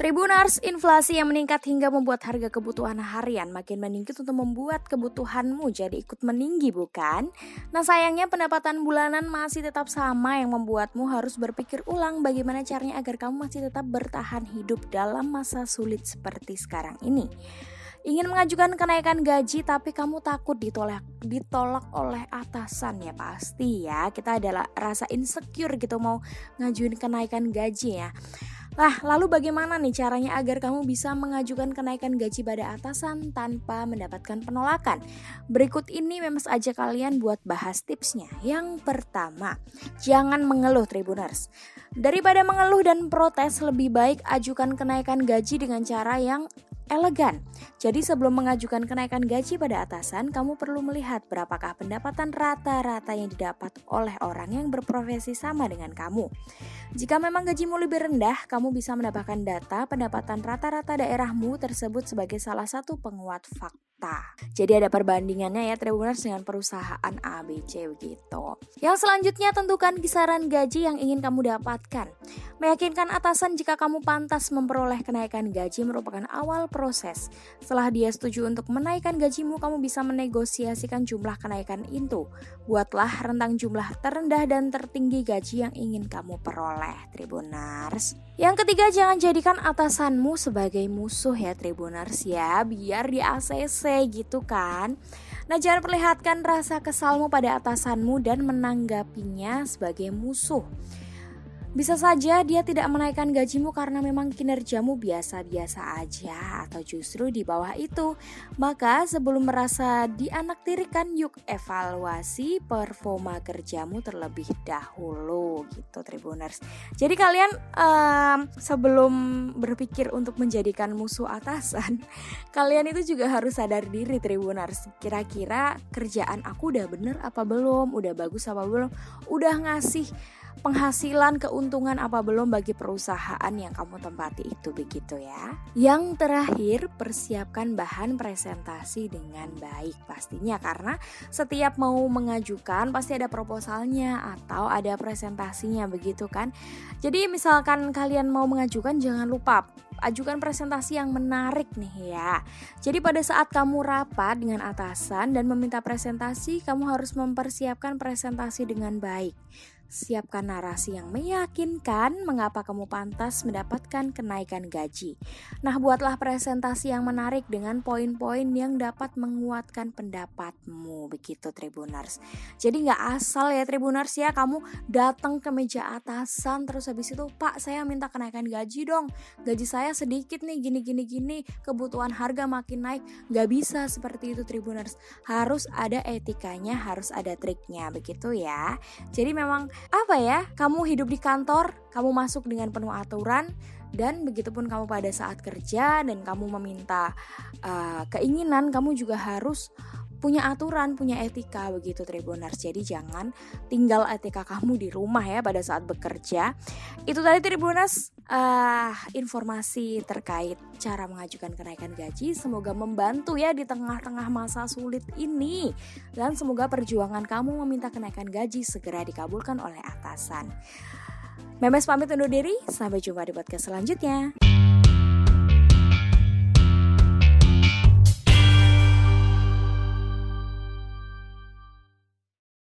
Tribunars, inflasi yang meningkat hingga membuat harga kebutuhan harian makin meningkat untuk membuat kebutuhanmu jadi ikut meninggi bukan? Nah sayangnya pendapatan bulanan masih tetap sama yang membuatmu harus berpikir ulang bagaimana caranya agar kamu masih tetap bertahan hidup dalam masa sulit seperti sekarang ini. Ingin mengajukan kenaikan gaji tapi kamu takut ditolak ditolak oleh atasan ya pasti ya. Kita adalah rasa insecure gitu mau ngajuin kenaikan gaji ya. Nah, lalu bagaimana nih caranya agar kamu bisa mengajukan kenaikan gaji pada atasan tanpa mendapatkan penolakan? Berikut ini memes aja kalian buat bahas tipsnya. Yang pertama, jangan mengeluh Tribuners. Daripada mengeluh dan protes, lebih baik ajukan kenaikan gaji dengan cara yang elegan. Jadi sebelum mengajukan kenaikan gaji pada atasan, kamu perlu melihat berapakah pendapatan rata-rata yang didapat oleh orang yang berprofesi sama dengan kamu. Jika memang gajimu lebih rendah, kamu bisa mendapatkan data pendapatan rata-rata daerahmu tersebut sebagai salah satu penguat fakta fakta. Jadi ada perbandingannya ya Tribuners dengan perusahaan ABC begitu. Yang selanjutnya tentukan kisaran gaji yang ingin kamu dapatkan. Meyakinkan atasan jika kamu pantas memperoleh kenaikan gaji merupakan awal proses. Setelah dia setuju untuk menaikkan gajimu, kamu bisa menegosiasikan jumlah kenaikan itu. Buatlah rentang jumlah terendah dan tertinggi gaji yang ingin kamu peroleh, Tribuners. Yang ketiga, jangan jadikan atasanmu sebagai musuh ya Tribuners ya, biar di ACC gitu kan. Nah, jangan perlihatkan rasa kesalmu pada atasanmu dan menanggapinya sebagai musuh. Bisa saja dia tidak menaikkan gajimu karena memang kinerjamu biasa-biasa aja atau justru di bawah itu. Maka sebelum merasa dianaktirikan yuk evaluasi performa kerjamu terlebih dahulu gitu Tribuners. Jadi kalian um, sebelum berpikir untuk menjadikan musuh atasan, kalian itu juga harus sadar diri Tribuners. Kira-kira kerjaan aku udah bener apa belum? Udah bagus apa belum? Udah ngasih penghasilan, keuntungan apa belum bagi perusahaan yang kamu tempati itu begitu ya. Yang terakhir, persiapkan bahan presentasi dengan baik pastinya karena setiap mau mengajukan pasti ada proposalnya atau ada presentasinya begitu kan. Jadi misalkan kalian mau mengajukan jangan lupa ajukan presentasi yang menarik nih ya. Jadi pada saat kamu rapat dengan atasan dan meminta presentasi, kamu harus mempersiapkan presentasi dengan baik. Siapkan narasi yang meyakinkan mengapa kamu pantas mendapatkan kenaikan gaji. Nah, buatlah presentasi yang menarik dengan poin-poin yang dapat menguatkan pendapatmu, begitu Tribuners. Jadi nggak asal ya Tribuners ya, kamu datang ke meja atasan terus habis itu, Pak saya minta kenaikan gaji dong. Gaji saya sedikit nih, gini-gini gini, kebutuhan harga makin naik. Nggak bisa seperti itu Tribuners. Harus ada etikanya, harus ada triknya, begitu ya. Jadi memang apa ya kamu hidup di kantor kamu masuk dengan penuh aturan dan begitupun kamu pada saat kerja dan kamu meminta uh, keinginan kamu juga harus punya aturan, punya etika begitu Tribuners. Jadi jangan tinggal etika kamu di rumah ya pada saat bekerja. Itu tadi Tribuners uh, informasi terkait cara mengajukan kenaikan gaji. Semoga membantu ya di tengah-tengah masa sulit ini. Dan semoga perjuangan kamu meminta kenaikan gaji segera dikabulkan oleh atasan. Memes pamit undur diri, sampai jumpa di podcast selanjutnya.